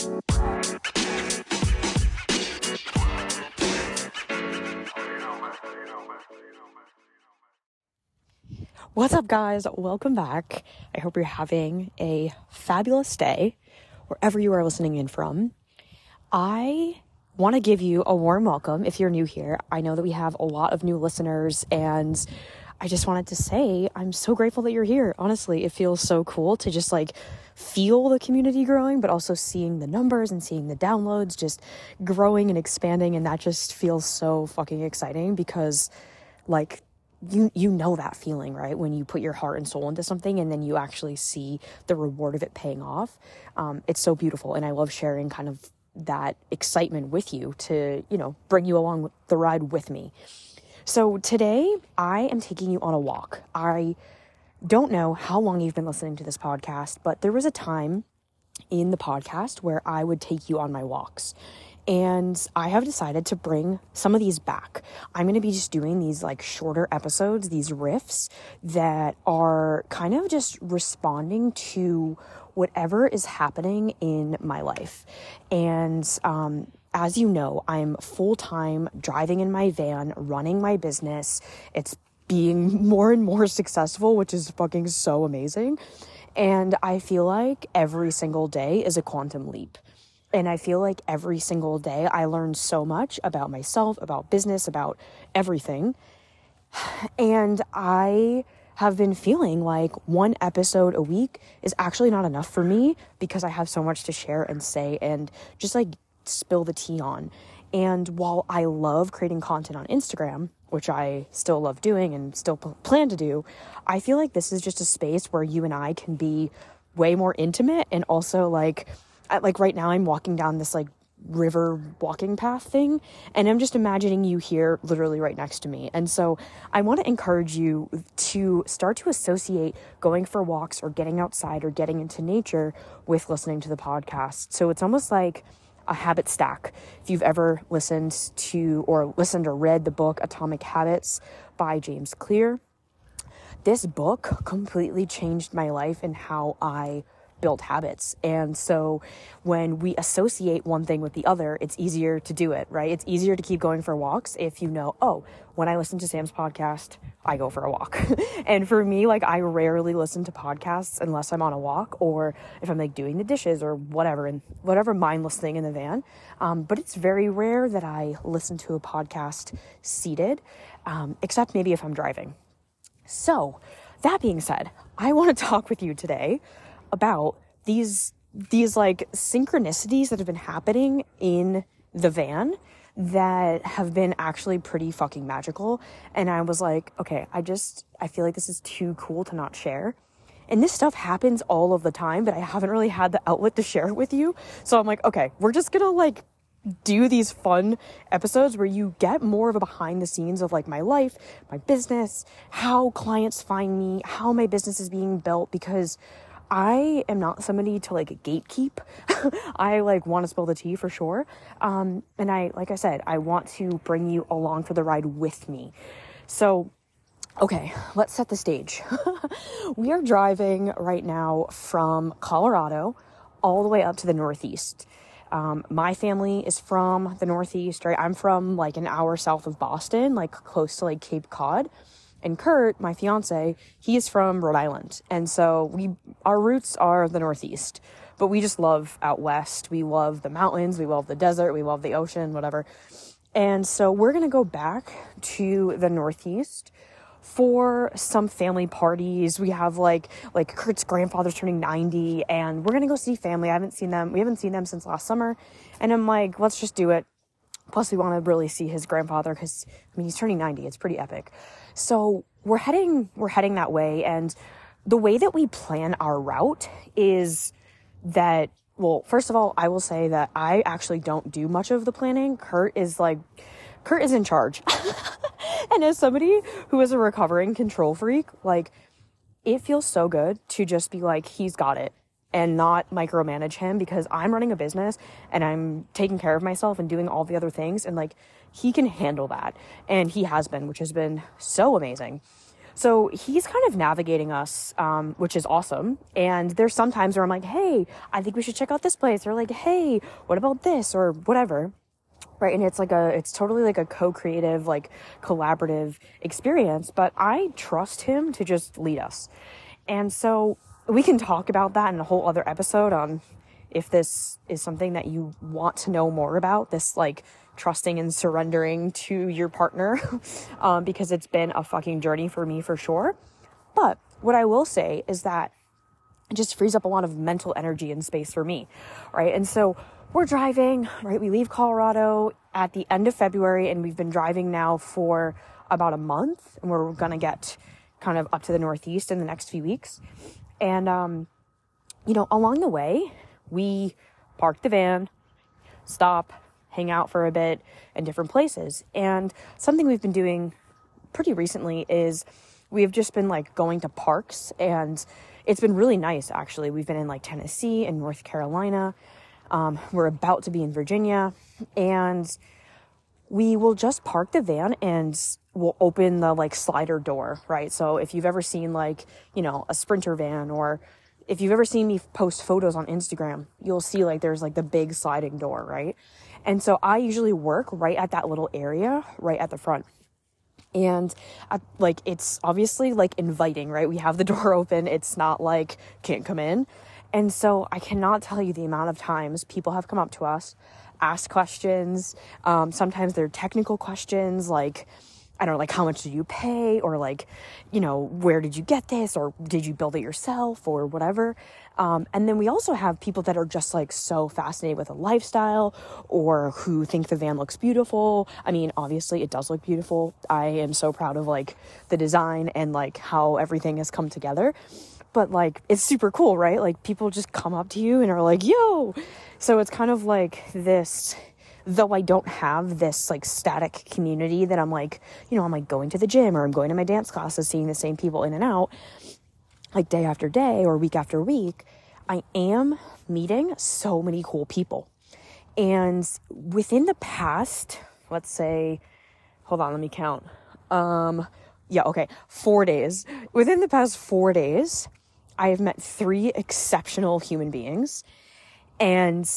What's up, guys? Welcome back. I hope you're having a fabulous day wherever you are listening in from. I want to give you a warm welcome if you're new here. I know that we have a lot of new listeners, and I just wanted to say I'm so grateful that you're here. Honestly, it feels so cool to just like feel the community growing, but also seeing the numbers and seeing the downloads just growing and expanding. And that just feels so fucking exciting because, like, you you know that feeling right when you put your heart and soul into something and then you actually see the reward of it paying off um, it's so beautiful and i love sharing kind of that excitement with you to you know bring you along the ride with me so today i am taking you on a walk i don't know how long you've been listening to this podcast but there was a time in the podcast where i would take you on my walks and I have decided to bring some of these back. I'm going to be just doing these like shorter episodes, these riffs that are kind of just responding to whatever is happening in my life. And, um, as you know, I'm full time driving in my van, running my business. It's being more and more successful, which is fucking so amazing. And I feel like every single day is a quantum leap. And I feel like every single day I learn so much about myself, about business, about everything. And I have been feeling like one episode a week is actually not enough for me because I have so much to share and say and just like spill the tea on. And while I love creating content on Instagram, which I still love doing and still p- plan to do, I feel like this is just a space where you and I can be way more intimate and also like like right now I'm walking down this like river walking path thing and I'm just imagining you here literally right next to me. And so I want to encourage you to start to associate going for walks or getting outside or getting into nature with listening to the podcast. So it's almost like a habit stack. If you've ever listened to or listened or read the book Atomic Habits by James Clear, this book completely changed my life and how I build habits. And so when we associate one thing with the other, it's easier to do it, right? It's easier to keep going for walks if you know, oh, when I listen to Sam's podcast, I go for a walk. and for me, like I rarely listen to podcasts unless I'm on a walk or if I'm like doing the dishes or whatever and whatever mindless thing in the van. Um, but it's very rare that I listen to a podcast seated, um, except maybe if I'm driving. So, that being said, I want to talk with you today about these these like synchronicities that have been happening in the van that have been actually pretty fucking magical and I was like, okay, I just I feel like this is too cool to not share. And this stuff happens all of the time, but I haven't really had the outlet to share it with you. So I'm like, okay, we're just to like do these fun episodes where you get more of a behind the scenes of like my life, my business, how clients find me, how my business is being built because I am not somebody to like gatekeep. I like want to spill the tea for sure. Um, and I, like I said, I want to bring you along for the ride with me. So, okay, let's set the stage. we are driving right now from Colorado all the way up to the Northeast. Um, my family is from the Northeast, right? I'm from like an hour south of Boston, like close to like Cape Cod. And Kurt, my fiance, he is from Rhode Island. And so we our roots are the Northeast. But we just love out west. We love the mountains, we love the desert, we love the ocean, whatever. And so we're going to go back to the Northeast for some family parties. We have like like Kurt's grandfather's turning 90 and we're going to go see family. I haven't seen them. We haven't seen them since last summer. And I'm like, let's just do it. Plus we want to really see his grandfather cuz I mean, he's turning 90. It's pretty epic. So we're heading, we're heading that way. And the way that we plan our route is that, well, first of all, I will say that I actually don't do much of the planning. Kurt is like, Kurt is in charge. and as somebody who is a recovering control freak, like, it feels so good to just be like, he's got it and not micromanage him because I'm running a business and I'm taking care of myself and doing all the other things. And like, he can handle that. And he has been, which has been so amazing. So he's kind of navigating us, um, which is awesome. And there's some times where I'm like, hey, I think we should check out this place. Or like, hey, what about this? Or whatever. Right. And it's like a, it's totally like a co creative, like collaborative experience. But I trust him to just lead us. And so we can talk about that in a whole other episode on if this is something that you want to know more about, this like trusting and surrendering to your partner, um, because it's been a fucking journey for me for sure. But what I will say is that it just frees up a lot of mental energy and space for me, right? And so we're driving, right? We leave Colorado at the end of February and we've been driving now for about a month and we're gonna get kind of up to the Northeast in the next few weeks. And, um, you know, along the way, we park the van, stop, hang out for a bit in different places. And something we've been doing pretty recently is we've just been like going to parks and it's been really nice actually. We've been in like Tennessee and North Carolina. Um, we're about to be in Virginia and we will just park the van and we'll open the like slider door, right? So if you've ever seen like, you know, a sprinter van or if you've ever seen me post photos on Instagram, you'll see like there's like the big sliding door, right? And so I usually work right at that little area, right at the front. And I, like it's obviously like inviting, right? We have the door open. It's not like can't come in. And so I cannot tell you the amount of times people have come up to us, asked questions. Um, sometimes they're technical questions like, I don't know, like how much do you pay or like, you know, where did you get this or did you build it yourself or whatever. Um, and then we also have people that are just like so fascinated with a lifestyle or who think the van looks beautiful. I mean, obviously it does look beautiful. I am so proud of like the design and like how everything has come together. But like, it's super cool, right? Like people just come up to you and are like, yo. So it's kind of like this though I don't have this like static community that I'm like, you know, I'm like going to the gym or I'm going to my dance classes, seeing the same people in and out, like day after day or week after week, I am meeting so many cool people. And within the past, let's say, hold on, let me count. Um, yeah, okay, four days. Within the past four days, I have met three exceptional human beings. And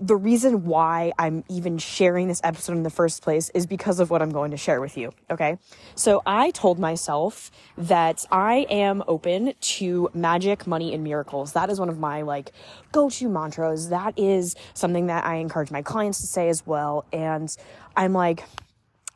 the reason why I'm even sharing this episode in the first place is because of what I'm going to share with you. Okay. So I told myself that I am open to magic, money, and miracles. That is one of my like go to mantras. That is something that I encourage my clients to say as well. And I'm like,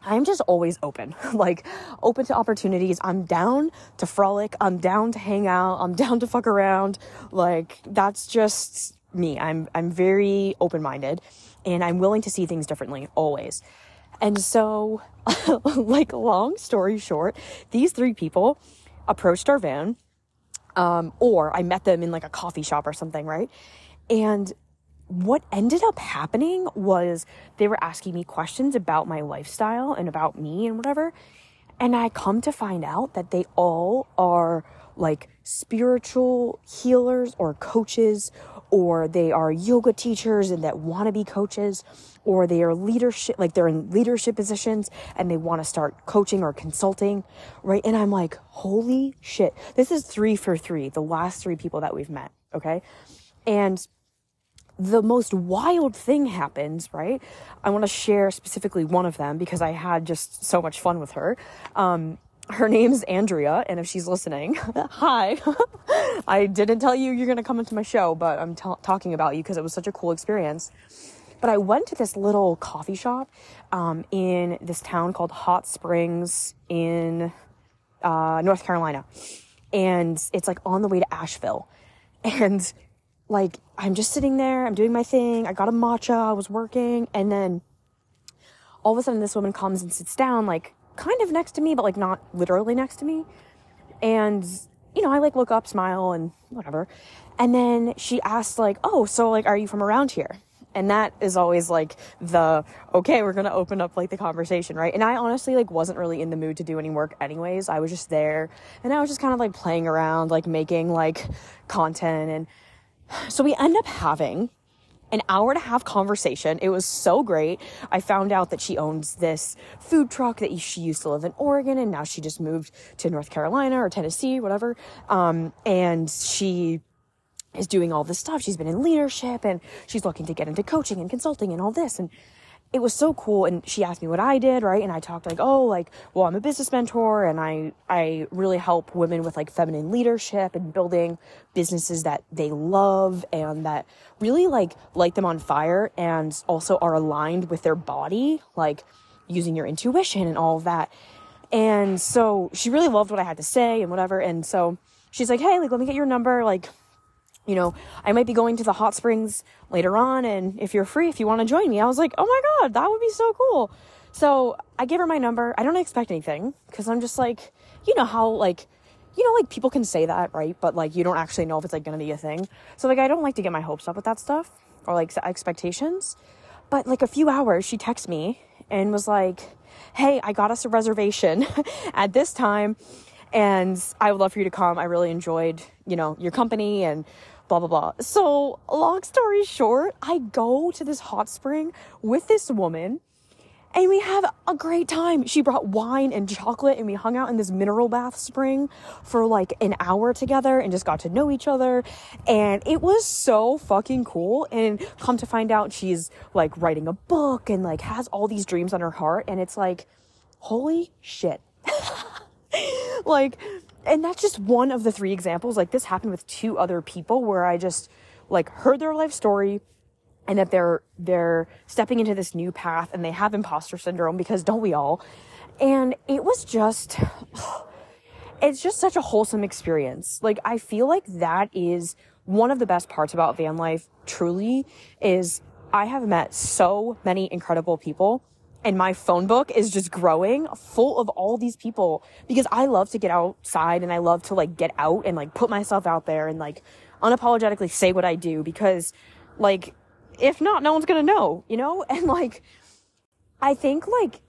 I'm just always open, like open to opportunities. I'm down to frolic. I'm down to hang out. I'm down to fuck around. Like that's just me. I'm I'm very open-minded and I'm willing to see things differently always. And so like long story short, these three people approached our van um, or I met them in like a coffee shop or something, right? And what ended up happening was they were asking me questions about my lifestyle and about me and whatever. And I come to find out that they all are like spiritual healers or coaches or they are yoga teachers and that want to be coaches or they are leadership like they're in leadership positions and they want to start coaching or consulting right and i'm like holy shit this is 3 for 3 the last 3 people that we've met okay and the most wild thing happens, right? I want to share specifically one of them because I had just so much fun with her. Um, her name's Andrea, and if she's listening, hi. I didn't tell you you're going to come into my show, but I'm t- talking about you because it was such a cool experience. But I went to this little coffee shop um, in this town called Hot Springs in uh, North Carolina. And it's like on the way to Asheville. And like, I'm just sitting there, I'm doing my thing. I got a matcha, I was working. And then all of a sudden, this woman comes and sits down, like, kind of next to me, but like not literally next to me. And, you know, I like look up, smile, and whatever. And then she asked, like, oh, so like, are you from around here? And that is always like the, okay, we're to open up like the conversation, right? And I honestly like wasn't really in the mood to do any work anyways. I was just there and I was just kind of like playing around, like making like content. And so we end up having an hour and a half conversation. It was so great. I found out that she owns this food truck that she used to live in Oregon and now she just moved to North Carolina or Tennessee, whatever. Um, and she is doing all this stuff. She's been in leadership and she's looking to get into coaching and consulting and all this. And it was so cool. And she asked me what I did, right? And I talked like, oh, like, well, I'm a business mentor and I, I really help women with like feminine leadership and building businesses that they love and that really like light them on fire and also are aligned with their body, like using your intuition and all of that. And so she really loved what I had to say and whatever. And so she's like, hey, like, let me get your number. Like, you know, I might be going to the hot springs later on. And if you're free, if you want to join me, I was like, oh my God, that would be so cool. So I gave her my number. I don't expect anything because I'm just like, you know how like, you know, like people can say that, right? But like, you don't actually know if it's like going to be a thing. So like, I don't like to get my hopes up with that stuff or like expectations. But like a few hours, she texted me and was like, hey, I got us a reservation at this time and I would love for you to come. I really enjoyed, you know, your company and blah, blah, blah. So, long story short, I go to this hot spring with this woman and we have a great time. She brought wine and chocolate and we hung out in this mineral bath spring for like an hour together and just got to know each other. And it was so fucking cool. And come to find out she's like writing a book and like has all these dreams on her heart. And it's like, holy shit. like, and that's just one of the three examples. Like this happened with two other people where I just like heard their life story and that they're they're stepping into this new path and they have imposter syndrome because don't we all? And it was just it's just such a wholesome experience. Like I feel like that is one of the best parts about van life truly is I have met so many incredible people and my phone book is just growing full of all these people because I love to get outside and I love to like get out and like put myself out there and like unapologetically say what I do because like if not no one's going to know, you know? And like I think like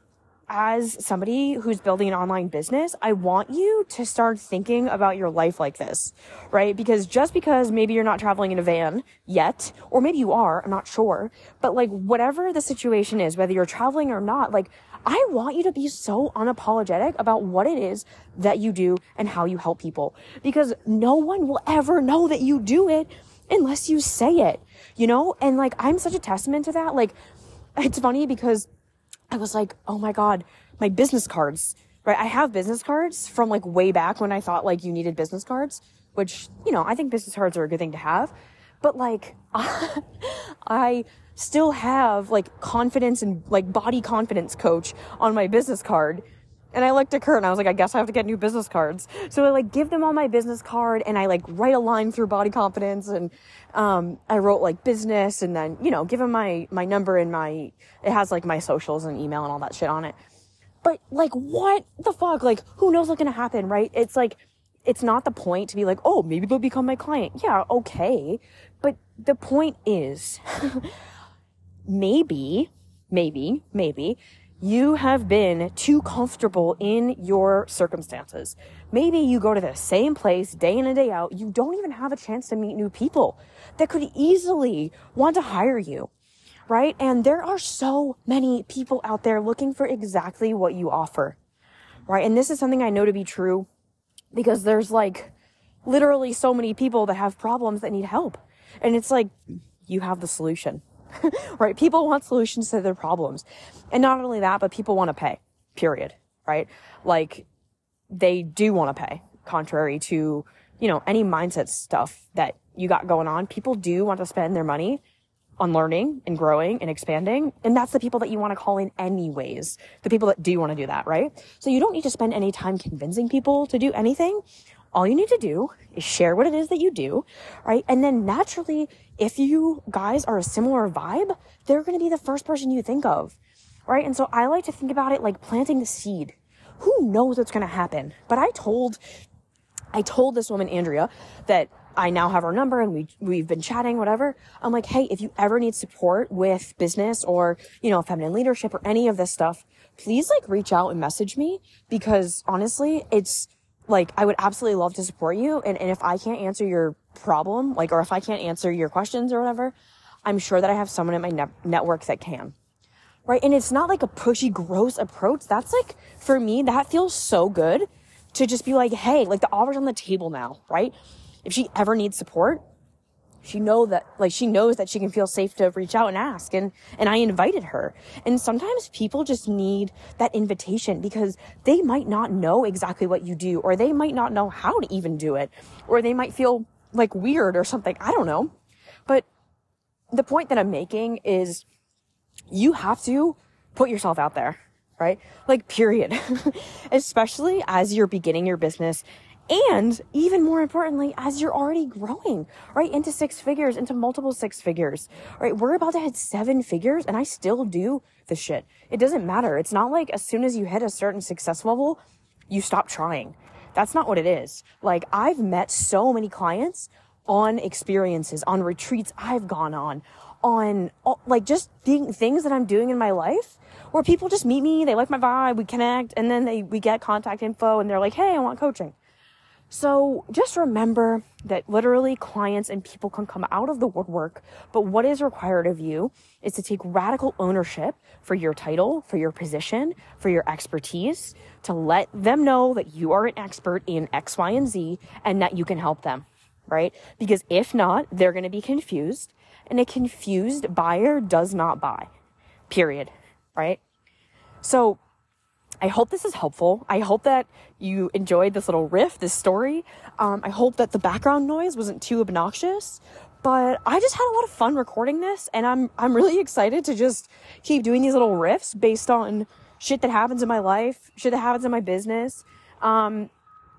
as somebody who's building an online business, I want you to start thinking about your life like this, right? Because just because maybe you're not traveling in a van yet, or maybe you are, I'm not sure, but like whatever the situation is, whether you're traveling or not, like I want you to be so unapologetic about what it is that you do and how you help people because no one will ever know that you do it unless you say it, you know? And like, I'm such a testament to that. Like, it's funny because I was like, oh my God, my business cards, right? I have business cards from like way back when I thought like you needed business cards, which, you know, I think business cards are a good thing to have. But like, I still have like confidence and like body confidence coach on my business card and I looked at Kurt and I was like, I guess I have to get new business cards. So I like give them all my business card and I like write a line through body confidence and, um, I wrote like business and then, you know, give them my, my number and my, it has like my socials and email and all that shit on it. But like, what the fuck? Like, who knows what's gonna happen, right? It's like, it's not the point to be like, oh, maybe they'll become my client. Yeah, okay. But the point is, maybe, maybe, maybe you have been too comfortable in your circumstances. Maybe you go to the same place day in and day out. You don't even have a chance to meet new people that could easily want to hire you. Right? And there are so many people out there looking for exactly what you offer. Right? And this is something I know to be true because there's like literally so many people that have problems that need help. And it's like, you have the solution. right? People want solutions to their problems. And not only that, but people want to pay, period, right? Like they do want to pay, contrary to, you know, any mindset stuff that you got going on. People do want to spend their money on learning and growing and expanding. And that's the people that you want to call in anyways. The people that do want to do that, right? So you don't need to spend any time convincing people to do anything. All you need to do is share what it is that you do, right? And then naturally if you guys are a similar vibe, they're going to be the first person you think of. Right. And so I like to think about it like planting the seed. Who knows what's going to happen? But I told, I told this woman, Andrea, that I now have her number and we, we've been chatting, whatever. I'm like, Hey, if you ever need support with business or, you know, feminine leadership or any of this stuff, please like reach out and message me because honestly, it's, like I would absolutely love to support you. And, and if I can't answer your problem, like, or if I can't answer your questions or whatever, I'm sure that I have someone in my ne- network that can. Right. And it's not like a pushy, gross approach. That's like, for me, that feels so good to just be like, hey, like the offer's on the table now, right? If she ever needs support, she know that like she knows that she can feel safe to reach out and ask and and I invited her. And sometimes people just need that invitation because they might not know exactly what you do or they might not know how to even do it or they might feel like weird or something. I don't know. But the point that I'm making is you have to put yourself out there, right? Like period. Especially as you're beginning your business and even more importantly, as you're already growing, right? Into six figures, into multiple six figures, right? We're about to hit seven figures and I still do the shit. It doesn't matter. It's not like as soon as you hit a certain success level, you stop trying. That's not what it is. Like I've met so many clients on experiences, on retreats I've gone on, on like just things that I'm doing in my life where people just meet me, they like my vibe, we connect, and then they, we get contact info and they're like, Hey, I want coaching so just remember that literally clients and people can come out of the woodwork, but what is required of you is to take radical ownership for your title, for your position, for your expertise, to let them know that you are an expert in X, Y, and Z and that you can help them, right? Because if not, they're going to be confused and a confused buyer does not buy, period, right? So I hope this is helpful. I hope that you enjoyed this little riff, this story. Um, I hope that the background noise wasn't too obnoxious. But I just had a lot of fun recording this, and I'm I'm really excited to just keep doing these little riffs based on shit that happens in my life, shit that happens in my business. Um,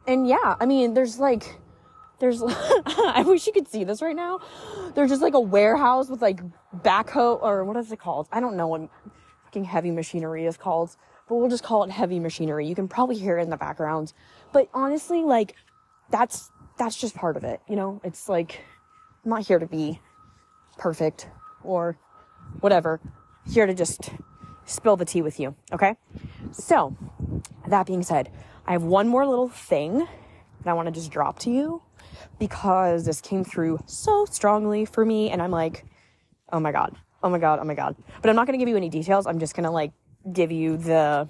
and yeah, I mean, there's like, there's, I wish you could see this right now. There's just like a warehouse with like backhoe, or what is it called? I don't know what fucking heavy machinery is called but we'll just call it heavy machinery. You can probably hear it in the background. But honestly, like, that's, that's just part of it. You know, it's like, I'm not here to be perfect or whatever. Here to just spill the tea with you. Okay. So that being said, I have one more little thing that I want to just drop to you because this came through so strongly for me. And I'm like, oh my God. Oh my God. Oh my God. But I'm not going to give you any details. I'm just going to like give you the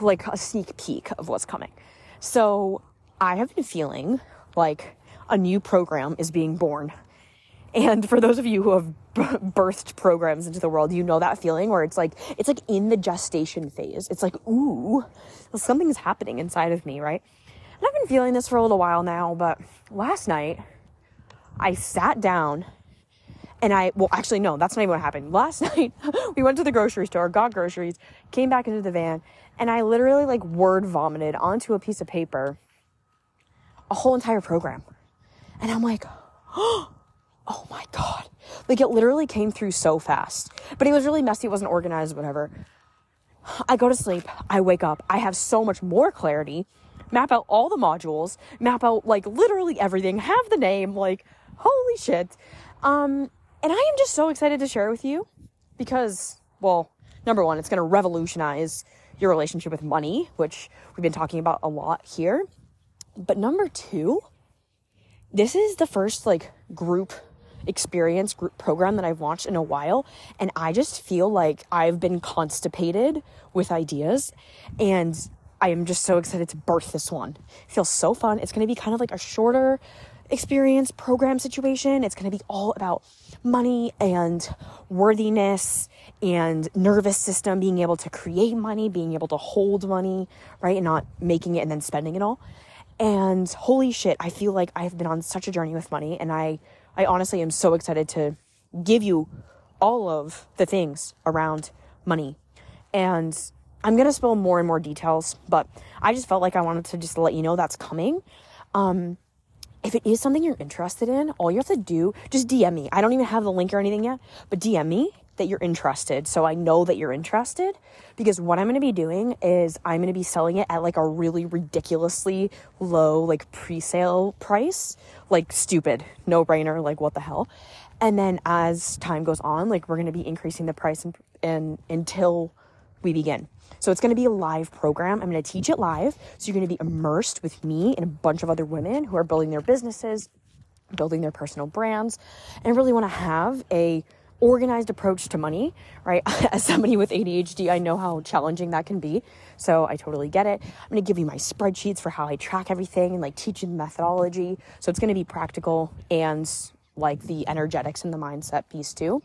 like a sneak peek of what's coming. So I have been feeling like a new program is being born. And for those of you who have birthed programs into the world, you know that feeling where it's like, it's like in the gestation phase. It's like, ooh, something is happening inside of me, right? And I've been feeling this for a little while now, but last night I sat down and I, well, actually, no, that's not even what happened. Last night, we went to the grocery store, got groceries, came back into the van, and I literally like word vomited onto a piece of paper a whole entire program. And I'm like, oh my God. Like it literally came through so fast. But it was really messy. It wasn't organized, whatever. I go to sleep. I wake up. I have so much more clarity. Map out all the modules, map out like literally everything, have the name, like, holy shit. Um, and I am just so excited to share with you because, well, number one, it's going to revolutionize your relationship with money, which we've been talking about a lot here. But number two, this is the first like group experience group program that I've watched in a while. And I just feel like I've been constipated with ideas and I am just so excited to birth this one. It feels so fun. It's going to be kind of like a shorter experience program situation. It's going to be all about money and worthiness and nervous system, being able to create money, being able to hold money, right? And not making it and then spending it all. And holy shit, I feel like I've been on such a journey with money and I I honestly am so excited to give you all of the things around money. And I'm going to spill more and more details, but I just felt like I wanted to just let you know that's coming. Um, if it is something you're interested in, all you have to do, just DM me. I don't even have the link or anything yet, but DM me that you're interested so I know that you're interested because what I'm going to be doing is I'm going to be selling it at like a really ridiculously low like pre-sale price, like stupid, no brainer, like what the hell. And then as time goes on, like we're going to be increasing the price and, and until we begin. So it's going to be a live program. I'm going to teach it live. So you're going to be immersed with me and a bunch of other women who are building their businesses building their personal brands and really want to have a organized approach to money, right? As somebody with ADHD, I know how challenging that can be. So I totally get it. I'm going to give you my spreadsheets for how I track everything and like teach you the methodology. So it's going to be practical and like the energetics and the mindset piece too.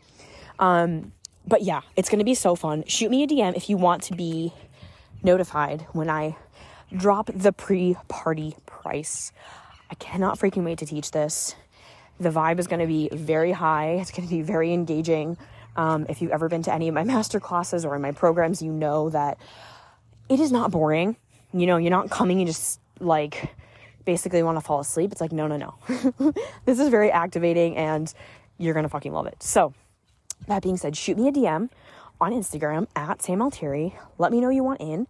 Um, but yeah, it's going to be so fun. Shoot me a DM if you want to be notified when I drop the pre party price. I cannot freaking wait to teach this. The vibe is going to be very high, it's going to be very engaging. Um, if you've ever been to any of my master classes or in my programs, you know that it is not boring. You know, you're not coming and just like basically want to fall asleep. It's like, no, no, no. this is very activating and you're going to fucking love it. So, that being said, shoot me a DM on Instagram at Sam Altieri. Let me know you want in.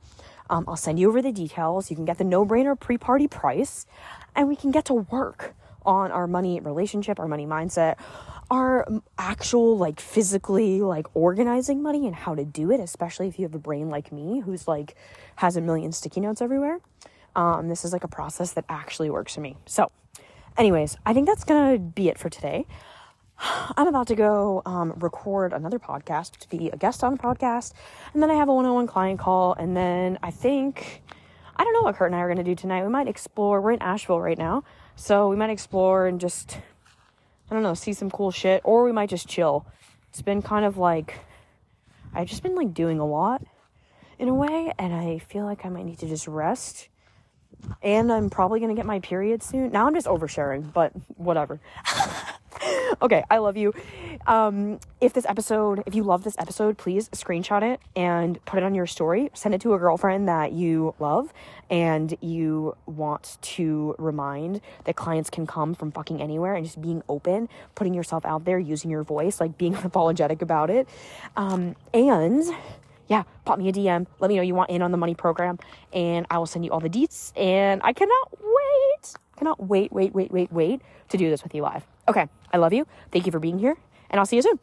Um, I'll send you over the details. You can get the no brainer pre party price and we can get to work on our money relationship, our money mindset, our actual like physically like organizing money and how to do it, especially if you have a brain like me who's like has a million sticky notes everywhere. Um, this is like a process that actually works for me. So, anyways, I think that's gonna be it for today. I'm about to go um, record another podcast to be a guest on the podcast, and then I have a one-on-one client call, and then I think I don't know what Kurt and I are gonna do tonight. We might explore. We're in Asheville right now, so we might explore and just I don't know, see some cool shit, or we might just chill. It's been kind of like I've just been like doing a lot in a way, and I feel like I might need to just rest. And I'm probably gonna get my period soon. Now I'm just oversharing, but whatever. okay, I love you. Um, if this episode, if you love this episode, please screenshot it and put it on your story. Send it to a girlfriend that you love and you want to remind that clients can come from fucking anywhere and just being open, putting yourself out there, using your voice, like being apologetic about it. Um, and yeah, pop me a DM. Let me know you want in on the money program, and I will send you all the deets. And I cannot wait, cannot wait, wait, wait, wait, wait to do this with you live. Okay, I love you. Thank you for being here, and I'll see you soon.